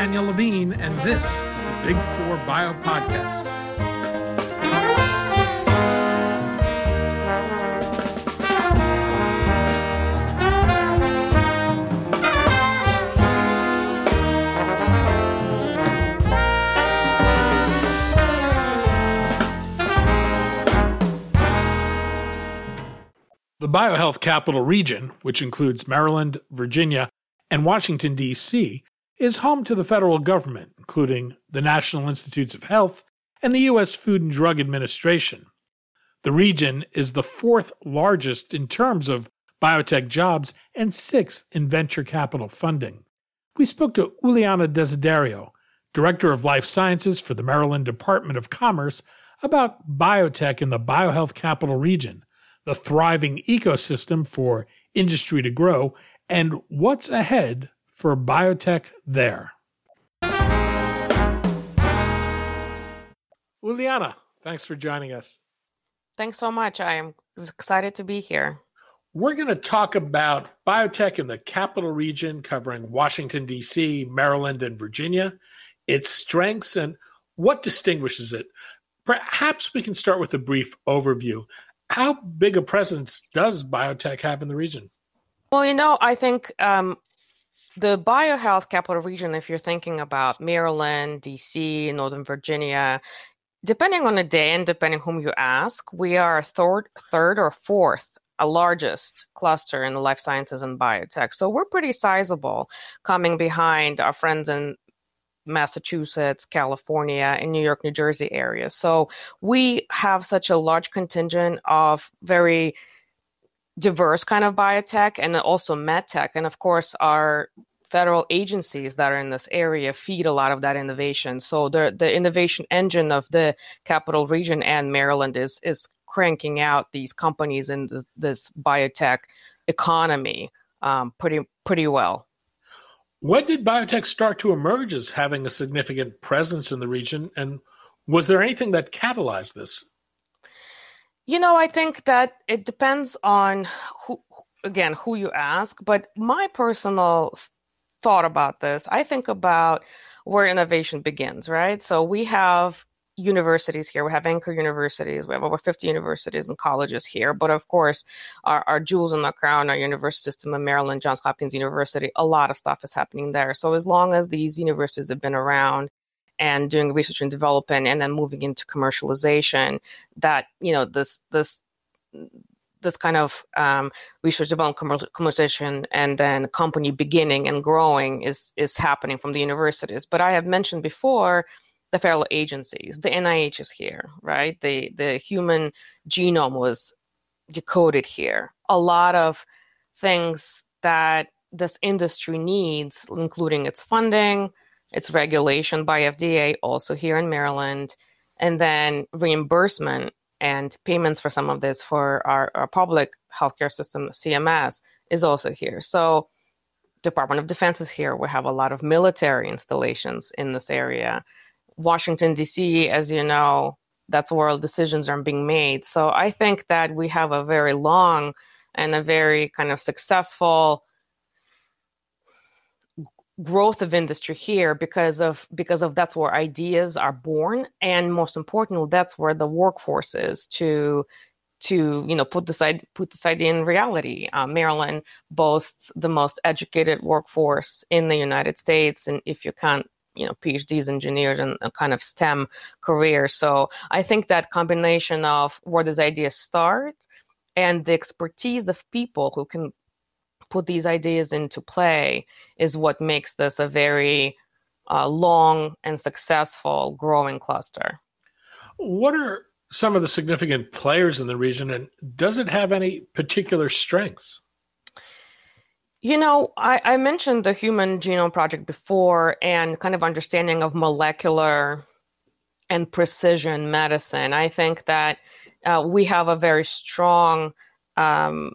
Daniel Levine, and this is the Big Four Bio Podcast. The biohealth capital region, which includes Maryland, Virginia, and Washington, D.C., is home to the federal government, including the National Institutes of Health and the U.S. Food and Drug Administration. The region is the fourth largest in terms of biotech jobs and sixth in venture capital funding. We spoke to Ulyana Desiderio, Director of Life Sciences for the Maryland Department of Commerce, about biotech in the biohealth capital region the thriving ecosystem for industry to grow, and what's ahead for biotech there. Ulyana, thanks for joining us. Thanks so much. I am excited to be here. We're going to talk about biotech in the capital region, covering Washington, D.C., Maryland, and Virginia, its strengths, and what distinguishes it. Perhaps we can start with a brief overview. How big a presence does biotech have in the region? Well, you know, I think um, the biohealth capital region, if you're thinking about Maryland, DC, Northern Virginia, depending on the day and depending whom you ask, we are third, third or fourth a largest cluster in the life sciences and biotech. So we're pretty sizable, coming behind our friends in Massachusetts, California, and New York, New Jersey areas. So we have such a large contingent of very diverse kind of biotech and also medtech. And of course, our federal agencies that are in this area feed a lot of that innovation. So the the innovation engine of the capital region and Maryland is is cranking out these companies in this, this biotech economy um, pretty pretty well. When did biotech start to emerge as having a significant presence in the region? And was there anything that catalyzed this? You know, I think that it depends on who, again, who you ask. But my personal thought about this, I think about where innovation begins, right? So we have universities here. We have anchor universities. We have over 50 universities and colleges here. But of course, our, our jewels in the crown, our university system in Maryland, Johns Hopkins University, a lot of stuff is happening there. So as long as these universities have been around and doing research and development and then moving into commercialization, that, you know, this, this, this kind of um, research development commercialization and then company beginning and growing is is happening from the universities. But I have mentioned before the federal agencies. The NIH is here, right? The the human genome was decoded here. A lot of things that this industry needs, including its funding, its regulation by FDA, also here in Maryland, and then reimbursement and payments for some of this for our, our public healthcare system, CMS, is also here. So Department of Defense is here. We have a lot of military installations in this area. Washington, D.C., as you know, that's where all decisions are being made. So I think that we have a very long and a very kind of successful growth of industry here because of because of that's where ideas are born and most importantly that's where the workforce is to to you know put this put this idea in reality. Uh, Maryland boasts the most educated workforce in the United States, and if you can't you know PhDs, engineers, and a kind of STEM career. So I think that combination of where these ideas start and the expertise of people who can put these ideas into play is what makes this a very uh, long and successful growing cluster. What are some of the significant players in the region, and does it have any particular strengths? You know, I, I mentioned the Human Genome Project before and kind of understanding of molecular and precision medicine. I think that uh, we have a very strong um,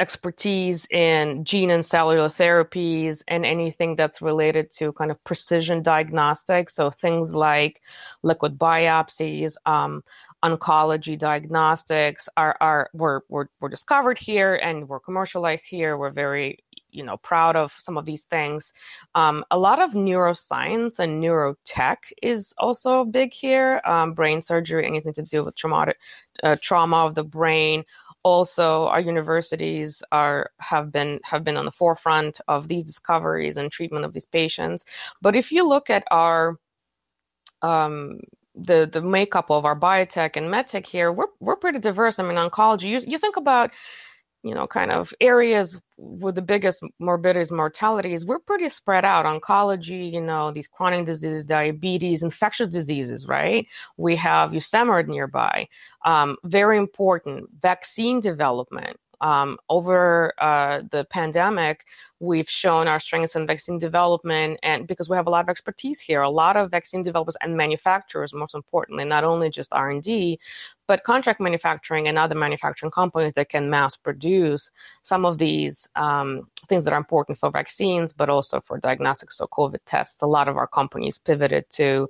expertise in gene and cellular therapies and anything that's related to kind of precision diagnostics. So things like liquid biopsies, um, oncology diagnostics are, are were, were, were discovered here and were commercialized here. We're very you know proud of some of these things. Um, a lot of neuroscience and neurotech is also big here. Um, brain surgery, anything to do with uh, trauma of the brain. Also, our universities are have been have been on the forefront of these discoveries and treatment of these patients. But if you look at our um, the the makeup of our biotech and medtech here, we're we're pretty diverse. I mean, oncology. You you think about you know, kind of areas with the biggest morbidities, mortalities, we're pretty spread out. Oncology, you know, these chronic diseases, diabetes, infectious diseases, right? We have USAMRIID nearby. Um, very important, vaccine development. Um, over uh, the pandemic, we've shown our strengths in vaccine development, and because we have a lot of expertise here, a lot of vaccine developers and manufacturers, most importantly, not only just R and D, but contract manufacturing and other manufacturing companies that can mass produce some of these um, things that are important for vaccines, but also for diagnostics. So COVID tests, a lot of our companies pivoted to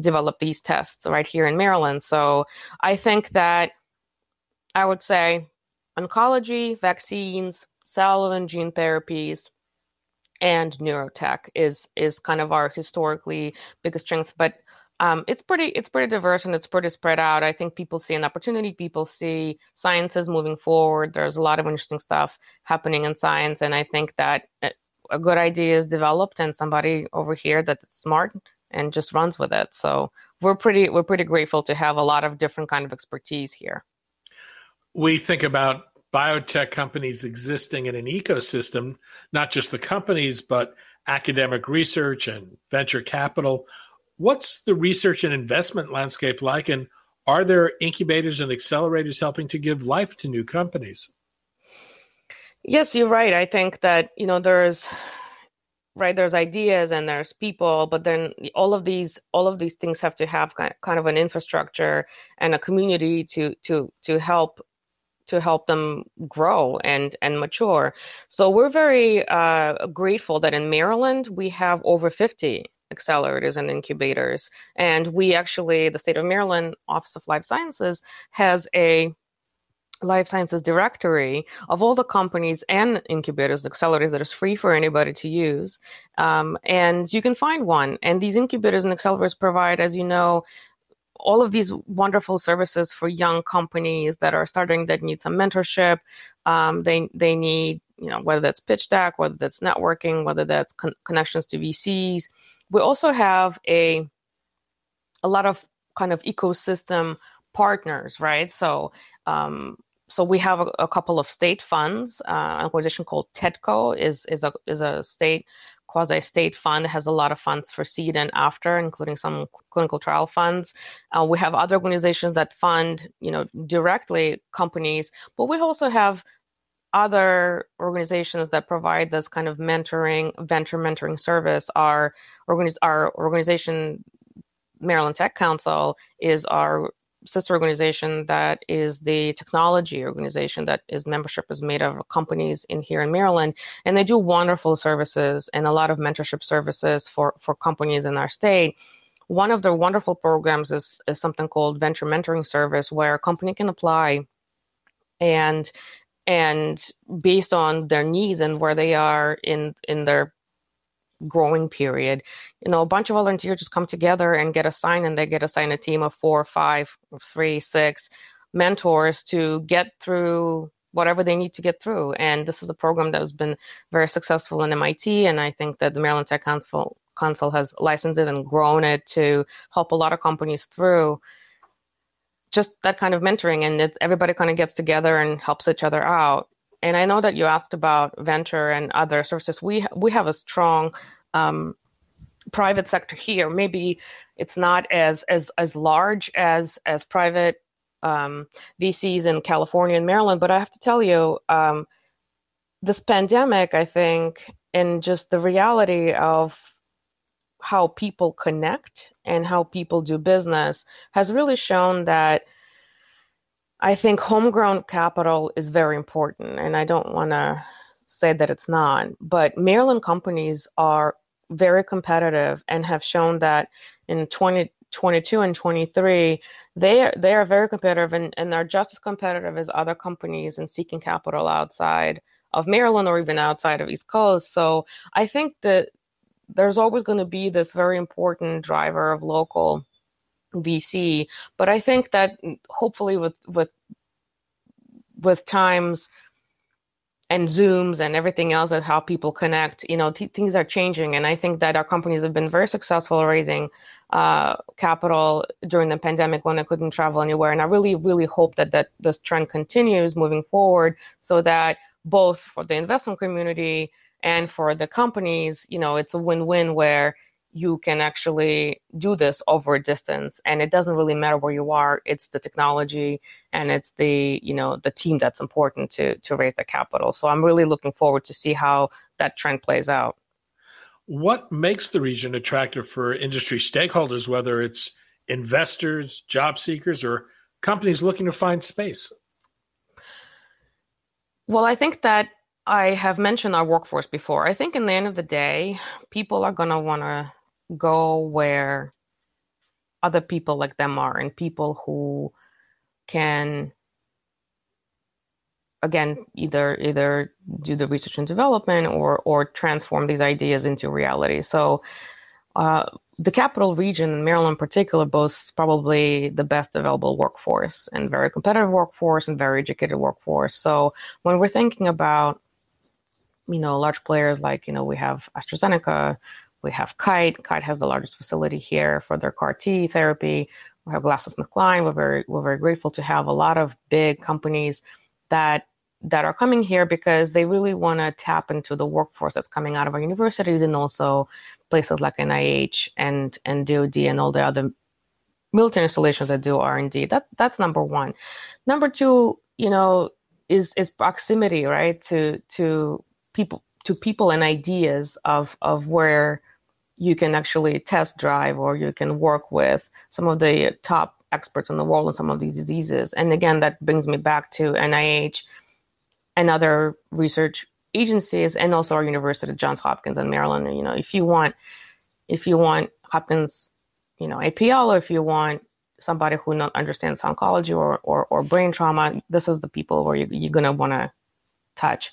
develop these tests right here in Maryland. So I think that I would say oncology, vaccines, cell and gene therapies, and neurotech is is kind of our historically biggest strengths. But um, it's pretty it's pretty diverse and it's pretty spread out. I think people see an opportunity. People see sciences moving forward. There's a lot of interesting stuff happening in science, and I think that a good idea is developed and somebody over here that's smart and just runs with it. So we're pretty we're pretty grateful to have a lot of different kind of expertise here we think about biotech companies existing in an ecosystem, not just the companies, but academic research and venture capital. What's the research and investment landscape like? And are there incubators and accelerators helping to give life to new companies? Yes, you're right. I think that, you know, there's right there's ideas and there's people but then all of these all of these things have to have kind of an infrastructure and a community to to to help to help them grow and and mature. So we're very uh, grateful that in Maryland we have over 50 accelerators and incubators, and we actually the state of Maryland Office of Life Sciences has a life sciences directory of all the companies and incubators, accelerators that is free for anybody to use. Um, and you can find one. And these incubators and accelerators provide, as you know, all of these wonderful services for young companies that are starting that need some mentorship. Um, they they need you know whether that's pitch deck, whether that's networking, whether that's con- connections to VCs. We also have a a lot of kind of ecosystem partners, right? So um, so we have a, a, couple of state funds. Uh, an organization called TEDCO is is a is a state quasi-state fund has a lot of funds for seed and after, including some clinical trial funds. Uh, we have other organizations that fund, you know, directly companies, but we also have other organizations that provide this kind of mentoring, venture mentoring service. Our, organiz- our organization, Maryland Tech Council, is our sister organization that is the technology organization that is membership is made of companies in here in Maryland and they do wonderful services and a lot of mentorship services for for companies in our state. One of their wonderful programs is, is something called venture mentoring service where a company can apply and and based on their needs and where they are in in their growing period. You know, a bunch of volunteers just come together and get assigned, and they get assigned a team of four, five, three, six mentors to get through whatever they need to get through. And this is a program that has been very successful in MIT, and I think that the Maryland Tech Council Council has licensed it and grown it to help a lot of companies through just that kind of mentoring and everybody kind of gets together and helps each other out and I know that you asked about venture and other sources. We we have a strong um, private sector here. Maybe it's not as as as large as as private um, VCs in California and Maryland, but I have to tell you, um, this pandemic, I think, and just the reality of how people connect and how people do business has really shown that I think homegrown capital is very important, and I don't want to say that it's not, but Maryland companies are very competitive and have shown that in 2022 and 23 they are, they are very competitive and, and they're just as competitive as other companies in seeking capital outside of Maryland or even outside of East Coast. So I think that there's always going to be this very important driver of local VC. But I think that hopefully with with with times and zooms and everything else and how people connect you know things are changing and i think that our companies have been very successful raising uh, capital during the pandemic when they couldn't travel anywhere and i really really hope that that this trend continues moving forward so that both for the investment community and for the companies you know it's a win-win where you can actually do this over a distance and it doesn't really matter where you are it's the technology and it's the you know the team that's important to to raise the capital. So i'm really looking forward to see how that trend plays out. What makes the region attractive for industry stakeholders whether it's investors job seekers or companies looking to find space? Well i think that I have mentioned our workforce before. I think in the end of the day, people are going to want to go where other people like them are and people who can again either either do the research and development or or transform these ideas into reality. So uh, the capital region maryland in particular boasts probably the best available workforce and very competitive workforce and very educated workforce. So when we're thinking about you know large players like you know we have astrazeneca we have Kite. Kite has the largest facility here for their CAR T therapy. We have GlaxoSmithKline. We're very we're very grateful to have a lot of big companies that that are coming here because they really want to tap into the workforce that's coming out of our universities and also places like NIH and and DoD and all the other military installations that do R&D. That that's number one. Number two, you know, is is proximity, right? To to people to people and ideas of of where you can actually test drive or you can work with some of the top experts in the world on some of these diseases. And again, that brings me back to NIH and other research agencies and also our university, of Johns Hopkins in Maryland. You know, if you want, if you want Hopkins, you know, APL, or if you want somebody who not understands oncology or, or, or brain trauma, this is the people where you, you're going to want to touch.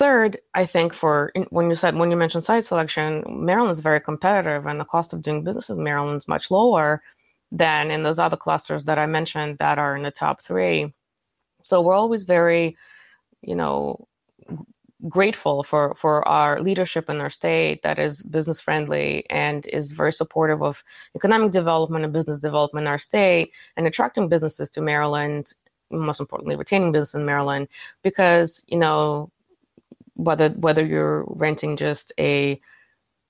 Third, I think for when you said when you mentioned site selection, Maryland is very competitive, and the cost of doing business in Maryland is much lower than in those other clusters that I mentioned that are in the top three. So we're always very, you know, grateful for for our leadership in our state that is business friendly and is very supportive of economic development and business development in our state and attracting businesses to Maryland most importantly retaining business in Maryland because you know whether whether you're renting just a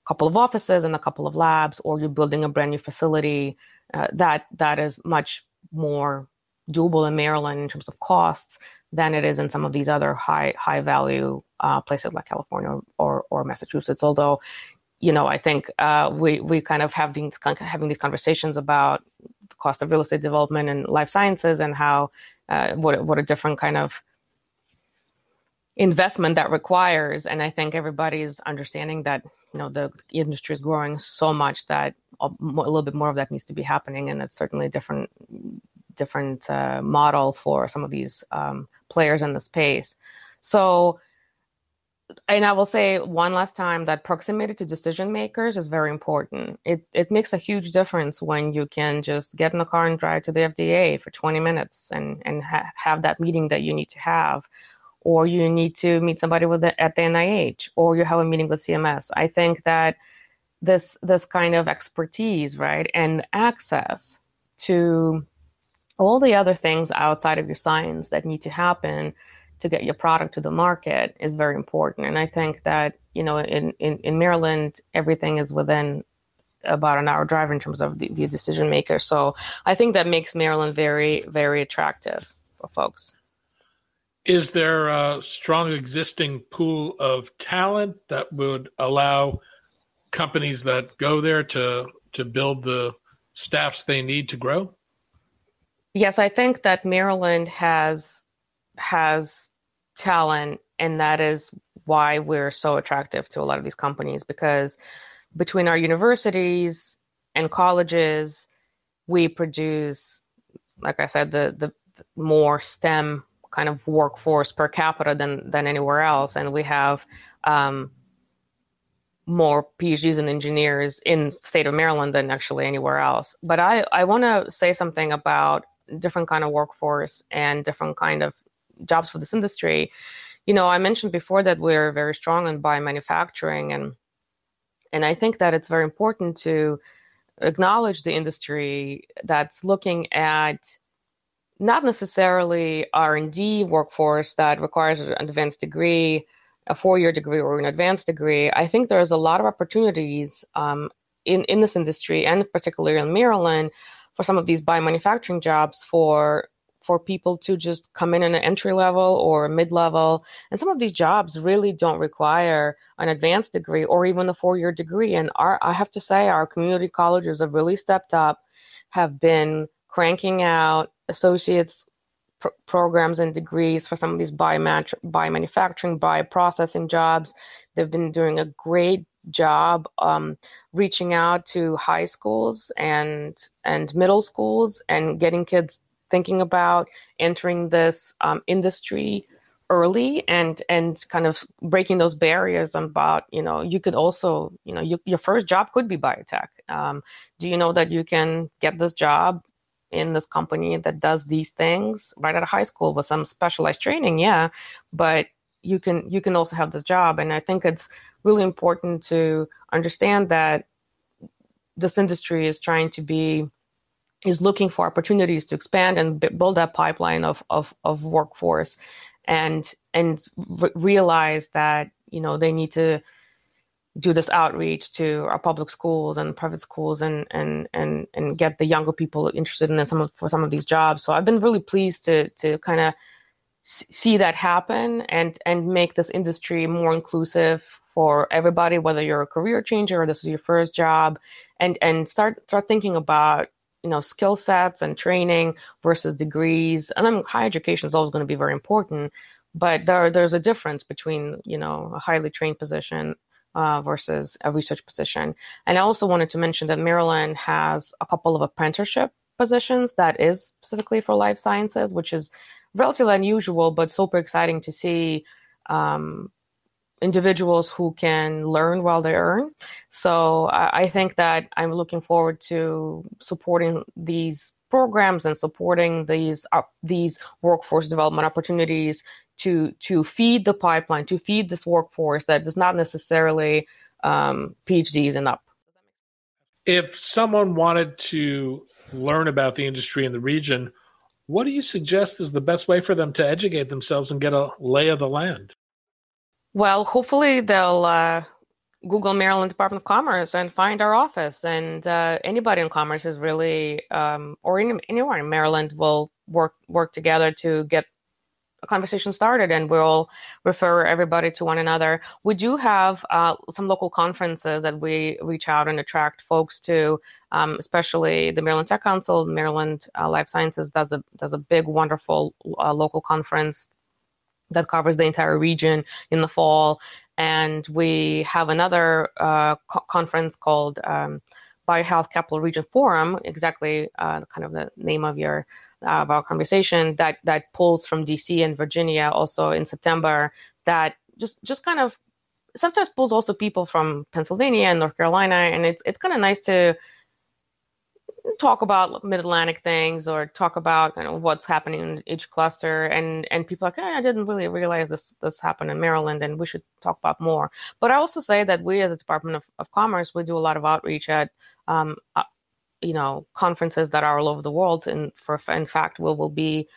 couple of offices and a couple of labs or you're building a brand new facility uh, that that is much more doable in Maryland in terms of costs than it is in some of these other high high value uh, places like California or or Massachusetts. Although, you know, I think uh, we we kind of have these having these conversations about the cost of real estate development and life sciences and how uh, what what a different kind of investment that requires and i think everybody's understanding that you know the industry is growing so much that a, little bit more of that needs to be happening and it's certainly a different different uh, model for some of these um, players in the space so and I will say one last time that proximity to decision makers is very important. It it makes a huge difference when you can just get in the car and drive to the FDA for 20 minutes and and ha- have that meeting that you need to have, or you need to meet somebody with the, at the NIH, or you have a meeting with CMS. I think that this this kind of expertise, right, and access to all the other things outside of your science that need to happen to get your product to the market is very important. And I think that you know in in, in Maryland everything is within about an hour drive in terms of the, the decision maker. So I think that makes Maryland very very attractive for folks. Is there a strong existing pool of talent that would allow companies that go there to to build the staffs they need to grow? Yes, I think that Maryland has has talent, and that is why we're so attractive to a lot of these companies because between our universities and colleges, we produce, like I said, the the more STEM kind of workforce per capita than than anywhere else, and we have um, more PhDs and engineers in the state of Maryland than actually anywhere else. But I I want to say something about different kind of workforce and different kind of jobs for this industry. You know, I mentioned before that we're very strong in biomanufacturing and and I think that it's very important to acknowledge the industry that's looking at not necessarily R&D workforce that requires an advanced degree, a four-year degree or an advanced degree. I think there's a lot of opportunities um, in in this industry, and particularly in Maryland, for some of these biomanufacturing jobs for for people to just come in at an entry level or mid level. And some of these jobs really don't require an advanced degree or even a four year degree. And our, I have to say, our community colleges have really stepped up, have been cranking out associates pr- programs and degrees for some of these biomat- biomanufacturing, bioprocessing jobs. They've been doing a great job um, reaching out to high schools and and middle schools and getting kids thinking about entering this um, industry early and and kind of breaking those barriers about you know you could also you know you, your first job could be biotech um, do you know that you can get this job in this company that does these things. Right out of high school with some specialized training yeah but you can you can also have this job. And i think it's really important to understand that this industry is trying to be is looking for opportunities to expand and build that pipeline of, of, of workforce and and re- realize that you know they need to do this outreach to our public schools and private schools and and and and get the younger people interested in some of for some of these jobs. So i've been really pleased to to kind of see that happen and and make this industry more inclusive for everybody whether you're a career changer or this is your first job and and start start thinking about you know skill sets and training versus degrees. And then higher education is always going to be very important but there there's a difference between you know a highly trained position uh, versus a research position and i also wanted to mention that maryland has a couple of apprenticeship positions that is specifically for life sciences which is relatively unusual but super exciting to see um, individuals who can learn while they earn. So I, I think that I'm looking forward to supporting these programs and supporting these uh, these workforce development opportunities to to feed the pipeline, to feed this workforce that does not necessarily um, PhDs and up. If someone wanted to learn about the industry in the region, what do you suggest is the best way for them to educate themselves and get a lay of the land? Well, hopefully they'll uh, Google Maryland Department of Commerce and find our office. And uh, anybody in commerce is really, um, or any, anywhere in Maryland, will work work together to get a conversation started, and we'll refer everybody to one another. We do have uh, some local conferences that we reach out and attract folks to, um, especially the Maryland Tech Council. Maryland uh, Life Sciences does a does a big, wonderful uh, local conference that covers the entire region in the fall. And we have another uh, co- conference called um, BioHealth Capital Region Forum, exactly uh, kind of the name of your uh, of our conversation that that pulls from DC and Virginia also in September. That just just kind of sometimes pulls also people from Pennsylvania and North Carolina, and it's it's kind of nice to talk about mid-Atlantic things or talk about kind of what's happening in each cluster. And and people like hey, I didn't really realize this this happened in Maryland and we should talk about more. But I also say that we as a Department of, of Commerce we do a lot of outreach at um, uh, you know conferences that are all over the world. And for in fact we will be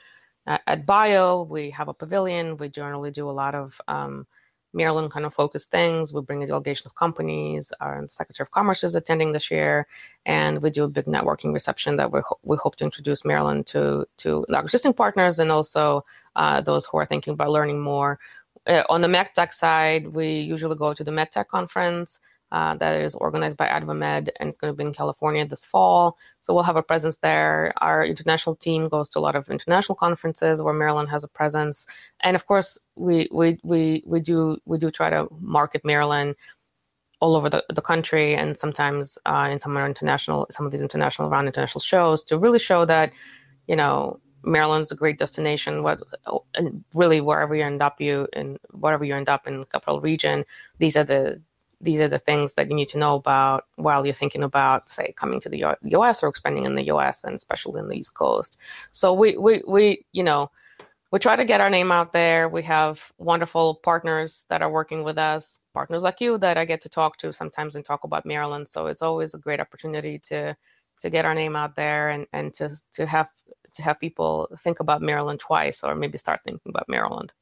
at, at bio. We have a pavilion. We generally do a lot of um, Maryland kind of focused things. We bring a delegation of companies. Our Secretary of Commerce is attending this year, and we do a big networking reception that we ho- we hope to introduce Maryland to to our existing partners and also uh, those who are thinking about learning more. Uh, on the MedTech side, we usually go to the MedTech conference uh, that is organized by AdvaMed, and it's going to be in California this fall. So we'll have a presence there. Our international team goes to a lot of international conferences where Maryland has a presence, and of course, we we we we do we do try to market Maryland all over the, the country and sometimes uh, in some international some of these international around international shows to really show that you know Maryland's a great destination. What and really wherever you end up, you and wherever you end up in the capital region, these are the these are the things that you need to know about while you're thinking about, say, coming to the U.S. or expanding in the U.S. and especially in the East Coast. So we we we you know we try to get our name out there. We have wonderful partners that are working with us, partners like you that I get to talk to sometimes and talk about Maryland. So it's always a great opportunity to to get our name out there and, and to to have to have people think about Maryland twice or maybe start thinking about Maryland.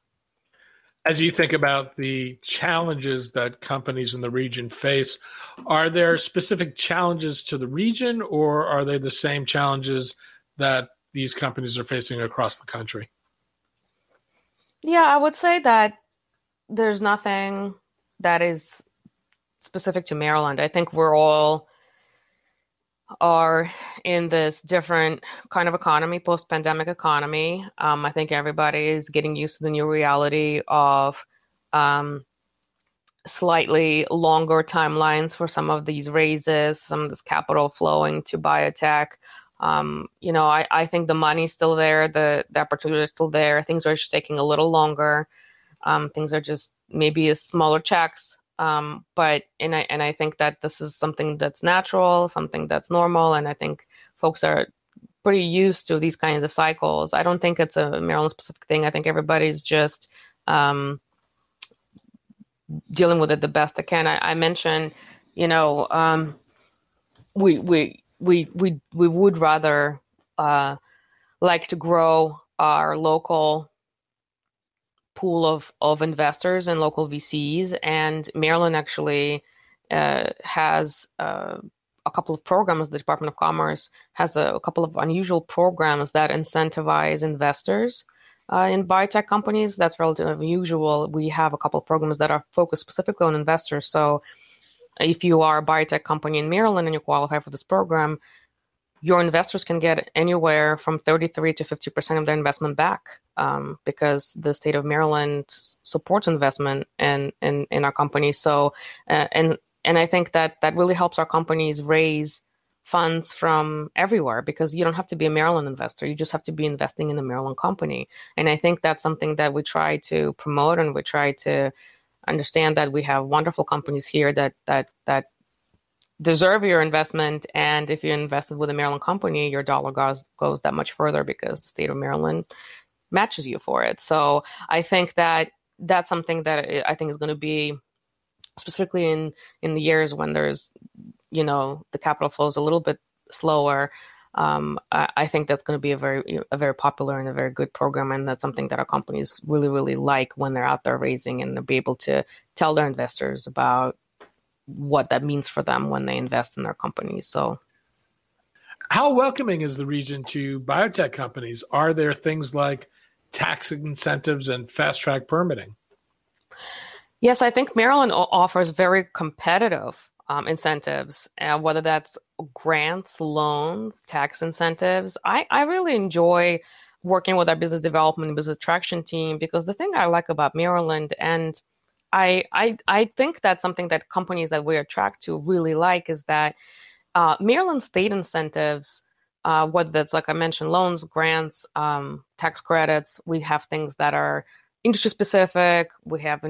As you think about the challenges that companies in the region face, are there specific challenges to the region or are they the same challenges that these companies are facing across the country? Yeah, I would say that there's nothing that is specific to Maryland. I think we're all are in this different kind of economy, post pandemic economy. Um, I think everybody is getting used to the new reality of um, slightly longer timelines for some of these raises, some of this capital flowing to biotech. Um, you know, I, I think the money's still there, the, the opportunity is still there. Things are just taking a little longer. Um, things are just maybe smaller checks. Um, but and I and I think that this is something that's natural, something that's normal, and I think folks are pretty used to these kinds of cycles. I don't think it's a Maryland specific thing. I think everybody's just um, dealing with it the best they can. I, I mentioned, you know, um, we we we we we would rather uh, like to grow our local pool of of investors and local VCs, and Maryland actually uh, has uh, a couple of programs. The Department of Commerce has a, a couple of unusual programs that incentivize investors. Uh, in biotech companies, that's relatively unusual. We have a couple of programs that are focused specifically on investors. So if you are a biotech company in Maryland and you qualify for this program, your investors can get anywhere from 33 to 50% of their investment back um, because the state of Maryland supports investment in, in, in our company. So, uh, and, and I think that that really helps our companies raise funds from everywhere because you don't have to be a Maryland investor. You just have to be investing in a Maryland company. And I think that's something that we try to promote and we try to understand that we have wonderful companies here that that that deserve your investment and if you invested with a Maryland company your dollar goes goes that much further because the state of Maryland matches you for it. So I think that that's something that I think is going to be specifically in in the years when there's you know the capital flows a little bit slower um, I, I, think that's going to be a very a very popular and a very good program, and that's something that our companies really really like when they're out there raising and they'll be able to tell their investors about what that means for them when they invest in their companies. So. How welcoming is the region to biotech companies? Are there things like tax incentives and fast track permitting? Yes, I think Maryland offers very competitive um, incentives, uh, whether that's grants, loans, tax incentives. I, I really enjoy working with our business development and business attraction team because the thing I like about Maryland and I, I, I think that's something that companies that we attract to really like is that uh, Maryland state incentives, uh, whether that's like I mentioned, loans, grants, um, tax credits, we have things that are industry specific. We have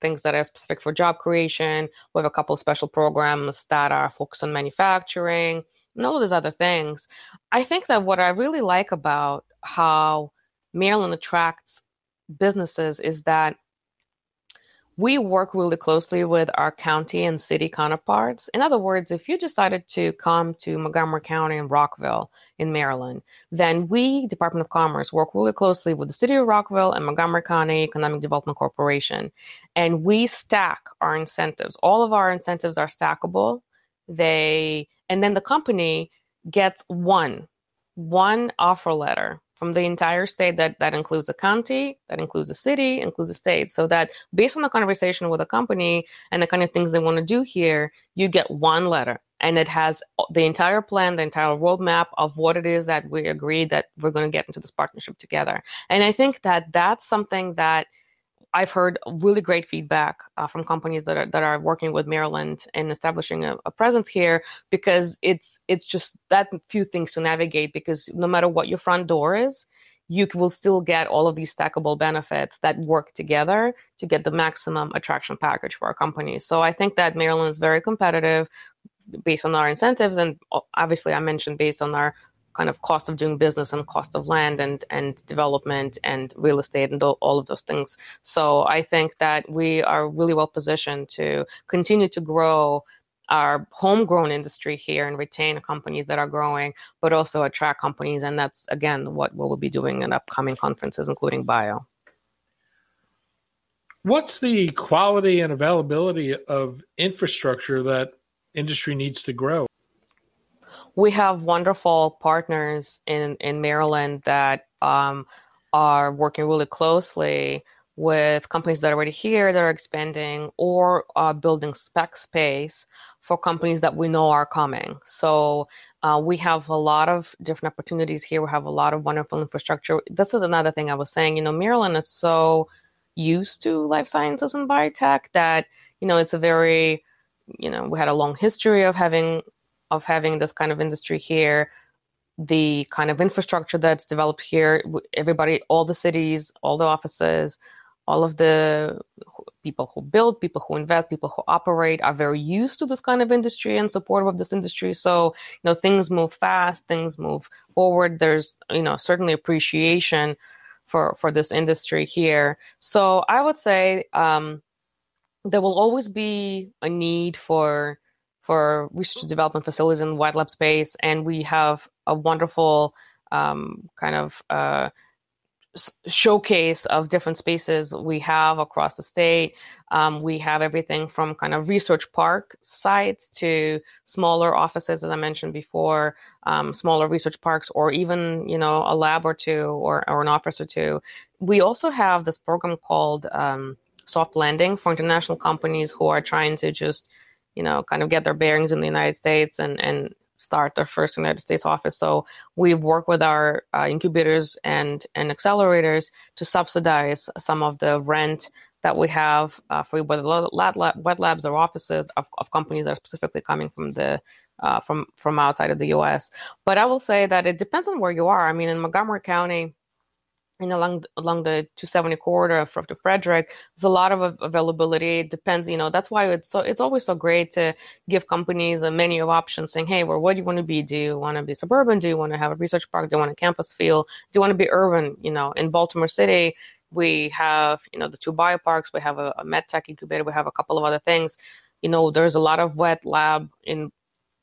things that are specific for job creation. We have a couple special programs that are focused on manufacturing and all these other things. I think that what I really like about how Maryland attracts businesses is that we work really closely with our county and city counterparts. In other words, if you decided to come to Montgomery County and Rockville in Maryland, then we, Department of Commerce, work really closely with the city of Rockville and Montgomery County Economic Development Corporation. And we stack our incentives. All of our incentives are stackable. They and then the company gets one, one offer letter from the entire state that that includes a county that includes a city includes a state. So that based on the conversation with a company and the kind of things they want to do here you get one letter. And it has the entire plan the entire roadmap of what it is that we agree that we're going to get into this partnership together. And i think that that's something that I've heard really great feedback uh, from companies that are that are working with Maryland and establishing a, a, presence here because it's it's just that few things to navigate because no matter what your front door is, you will still get all of these stackable benefits that work together to get the maximum attraction package for our companies. So I think that Maryland is very competitive based on our incentives and obviously I mentioned based on our kind of cost of doing business and cost of land and and development and real estate and all of those things. So I think that we are really well positioned to continue to grow our homegrown industry here and retain companies that are growing, but also attract companies. And that's again what we'll be doing in upcoming conferences, including bio. What's the quality and availability of infrastructure that industry needs to grow? We have wonderful partners in, in Maryland that um, are working really closely with companies that are already here that are expanding or are building spec space for companies that we know are coming. So uh, we have a lot of different opportunities here. We have a lot of wonderful infrastructure. This is another thing I was saying. You know, Maryland is so used to life sciences and biotech that you know it's a very you know we had a long history of having of having this kind of industry here, the kind of infrastructure that's developed here, everybody, all the cities, all the offices, all of the people who build, people who invest, people who operate are very used to this kind of industry and supportive of this industry. So, you know, things move fast, things move forward. There's, you know, certainly appreciation for for this industry here. So, I would say um, there will always be a need for for research development facilities in wet lab space, and we have a wonderful um, kind of uh, showcase of different spaces we have across the state. Um, we have everything from kind of research park sites to smaller offices, as I mentioned before, um, smaller research parks, or even you know a lab or two or, or an office or two. We also have this program called um, Soft Landing for international companies who are trying to just you know, kind of get their bearings in the United States and, and start their first United States office. So we work with our uh, incubators and, and accelerators to subsidize some of the rent that we have uh, for whether lab, lab, wet labs or offices of, of companies that are specifically coming from the uh, from from outside of the U.S. But I will say that it depends on where you are. I mean, in Montgomery County, and along along the 270 corridor from to Frederick, there's a lot of availability. It depends, you know. That's why it's so it's always so great to give companies a menu of options, saying, "Hey, well, what do you want to be? Do you want to be suburban? Do you want to have a research park? Do you want a campus feel? Do you want to be urban? You know, in Baltimore City, we have you know the two bioparks, we have a, a medtech incubator, we have a couple of other things. You know, there's a lot of wet lab in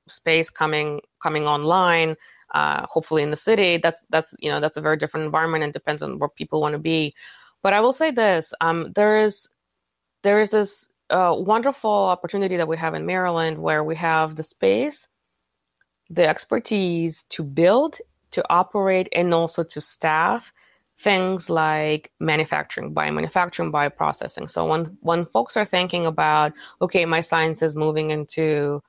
space coming coming online uh, hopefully in the city. That's that's you know that's a very different environment and depends on where people want to be. But i will say this um, there is there is this uh, wonderful opportunity that we have in maryland where we have the space the expertise to build to operate and also to staff things like manufacturing biomanufacturing bioprocessing. So when when folks are thinking about okay my science is moving into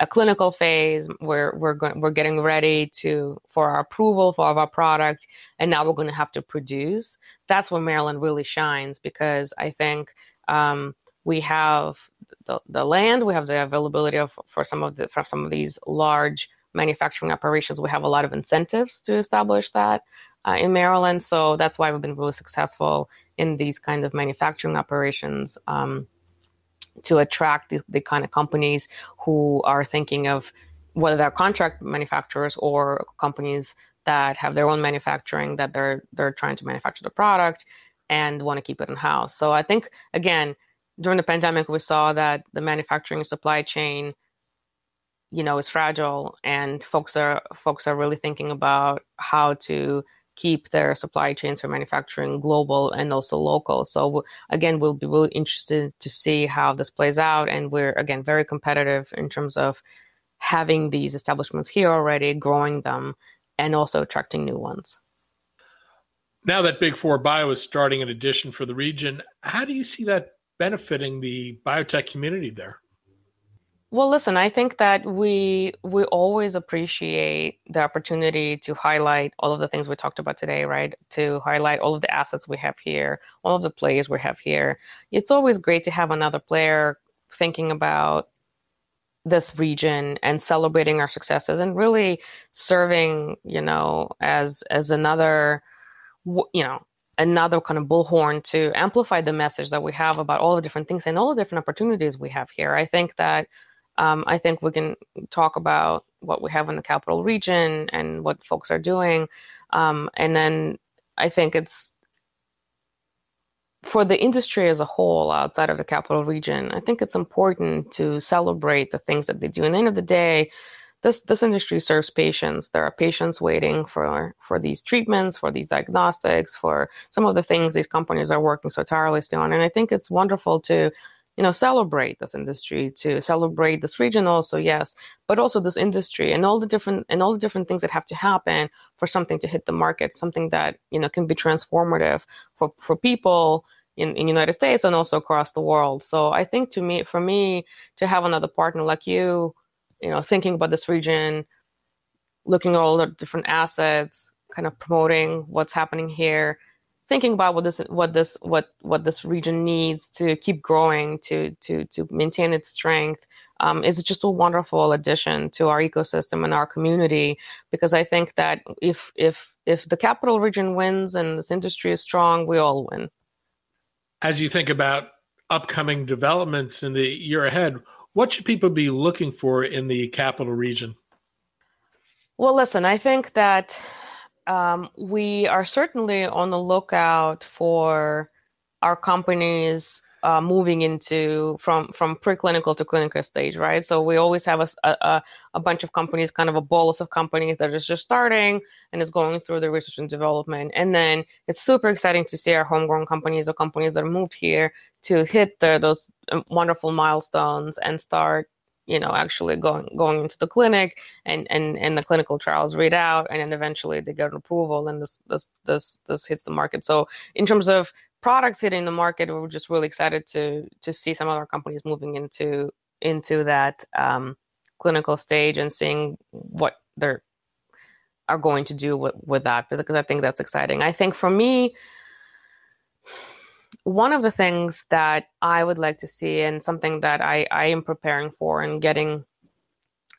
a clinical phase. We're we're going we're getting ready to for our approval for our product, and now we're going to have to produce. That's where Maryland really shines because I think um, we have the, the land, we have the availability of for some of the for some of these large manufacturing operations. We have a lot of incentives to establish that. Uh, in Maryland, so that's why we've been really successful in these kind of manufacturing operations. Um, to attract the, the kind of companies who are thinking of whether they're contract manufacturers or companies that have their own manufacturing that they're they're trying to manufacture the product and want to keep it in house. So I think again during the pandemic we saw that the manufacturing supply chain you know is fragile and folks are folks are really thinking about how to keep their supply chains for manufacturing global and also local. So again, we'll be really interested to see how this plays out. And we're again very competitive in terms of having these establishments here already, growing them, and also attracting new ones. Now that Big Four Bio is starting an edition for the region, how do you see that benefiting the biotech community there? Well, listen, I think that we we always appreciate the opportunity to highlight all of the things we talked about today, right? To highlight all of the assets we have here, all of the players we have here. It's always great to have another player thinking about this region and celebrating our successes and really serving, you know, as as another you know, another kind of bullhorn to amplify the message that we have about all the different things and all the different opportunities we have here. I think that um, I think we can talk about what we have in the capital region and what folks are doing, um, and then I think it's for the industry as a whole outside of the capital region. I think it's important to celebrate the things that they do. And at the end of the day, this this industry serves patients. There are patients waiting for for these treatments, for these diagnostics, for some of the things these companies are working so tirelessly on. And I think it's wonderful to, you know, celebrate this industry, to celebrate this region also, yes, but also this industry and all the different and all the different things that have to happen for something to hit the market, something that you know can be transformative for for people in in United States and also across the world. So I think to me, for me, to have another partner like you you know, thinking about this region, looking at all the different assets, kind of promoting what's happening here, thinking about what this what this what what this region needs to keep growing, to to to maintain its strength. Um, is just a wonderful addition to our ecosystem and our community because I think that if if if the capital region wins and this industry is strong, we all win. As you think about upcoming developments in the year ahead, what should people be looking for in the capital region? Well, listen, I think that um, we are certainly on the lookout for our companies uh, moving into from from preclinical to clinical stage, right? So we always have a, a, a bunch of companies, kind of a bolus of companies that is just starting and is going through the research and development, and then it's super exciting to see our homegrown companies or companies that moved here to hit the, those um, wonderful milestones and start you know actually going going into the clinic and and and the clinical trials read out and then eventually they get an approval and this this this this hits the market so in terms of products hitting the market, we're just really excited to to see some of our companies moving into into that um, clinical stage and seeing what they're are going to do with, with that because I think that's exciting. I think for me, one of the things that I would like to see and something that I, I am preparing for and getting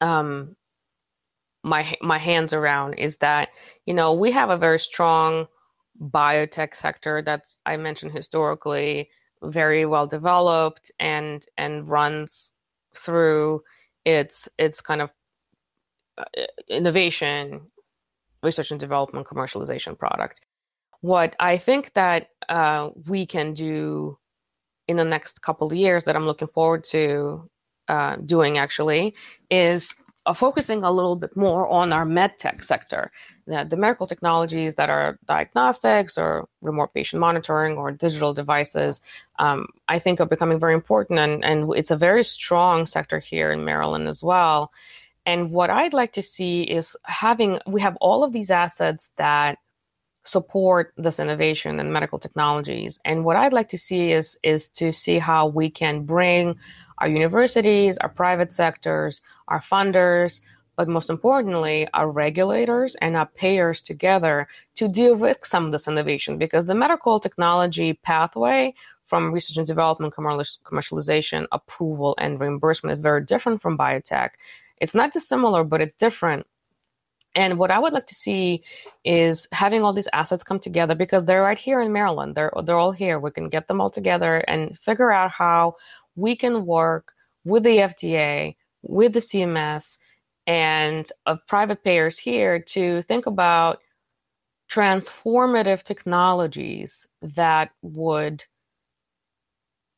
um, my my hands around is that you know we have a very strong biotech sector that's I mentioned historically very well developed and and runs through its its kind of uh, innovation, research and development, commercialization product. What I think that uh, we can do in the next couple of years that I'm looking forward to uh, doing actually is uh, focusing a little bit more on our medtech sector, the, the, medical technologies that are diagnostics or remote patient monitoring or digital devices, um, I think are becoming very important, and, and it's a very strong sector here in Maryland as well. And what I'd like to see is having we have all of these assets that support this innovation and medical technologies. And what I'd like to see is is to see how we can bring our universities, our private sectors, our funders, but most importantly, our regulators and our payers together to de-risk some of this innovation because the medical technology pathway from research and development, commercialization, approval, and reimbursement is very different from biotech. It's not dissimilar, but it's different. And what I would like to see is having all these assets come together because they're right here in Maryland. They're they're all here. We can get them all together and figure out how we can work with the FDA, with the CMS, and of private payers here to think about transformative technologies that would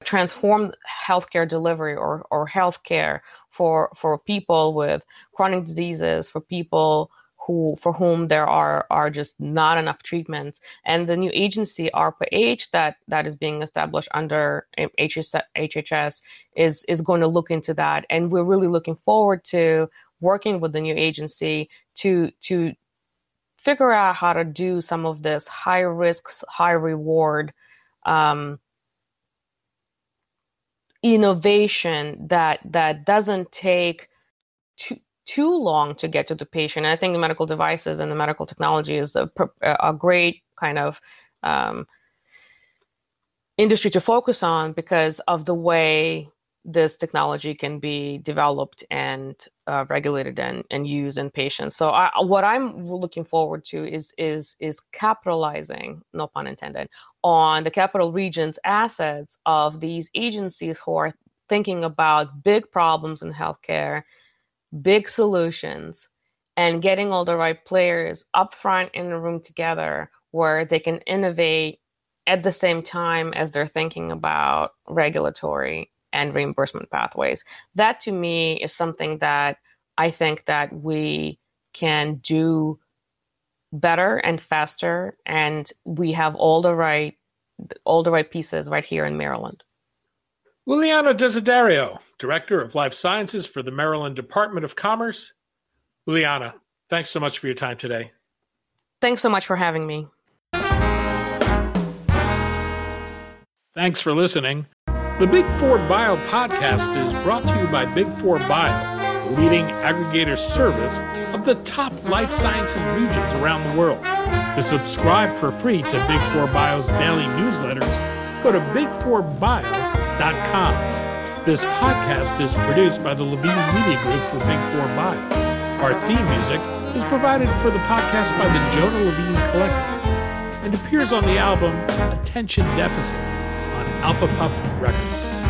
transform healthcare delivery or, or healthcare for for people with chronic diseases, for people who for whom there are are just not enough treatments. And the new agency ARPA-H that that is being established under HHS is is going to look into that, and we're really looking forward to working with the new agency to to figure out how to do some of this high risks, high reward. Um, innovation that that doesn't take too, too long to get to the patient. I think the medical devices and the medical technology is a, a great kind of um, industry to focus on because of the way this technology can be developed and uh, regulated and, and used in patients. So I, what I'm looking forward to is is is capitalizing, no pun intended, on the capital region's assets of these agencies who are thinking about big problems in healthcare, big solutions, and getting all the right players up front in the room together where they can innovate at the same time as they're thinking about regulatory and reimbursement pathways. That to me is something that I think that we can do better and faster and we have all the right all the right pieces right here in Maryland. Ulyana Desiderio, Director of Life Sciences for the Maryland Department of Commerce. Ulyana, thanks so much for your time today. Thanks so much for having me. Thanks for listening. The Big Four Bio podcast is brought to you by Big Four Bio, the leading aggregator service of the top life sciences regions around the world. To subscribe for free to Big Four Bio's daily newsletters, go to big4bio.com. This podcast is produced by the Levine Media Group for Big Four Bio. Our theme music is provided for the podcast by the Jonah Levine Collective and appears on the album Attention Deficit on Alpha Pup Records.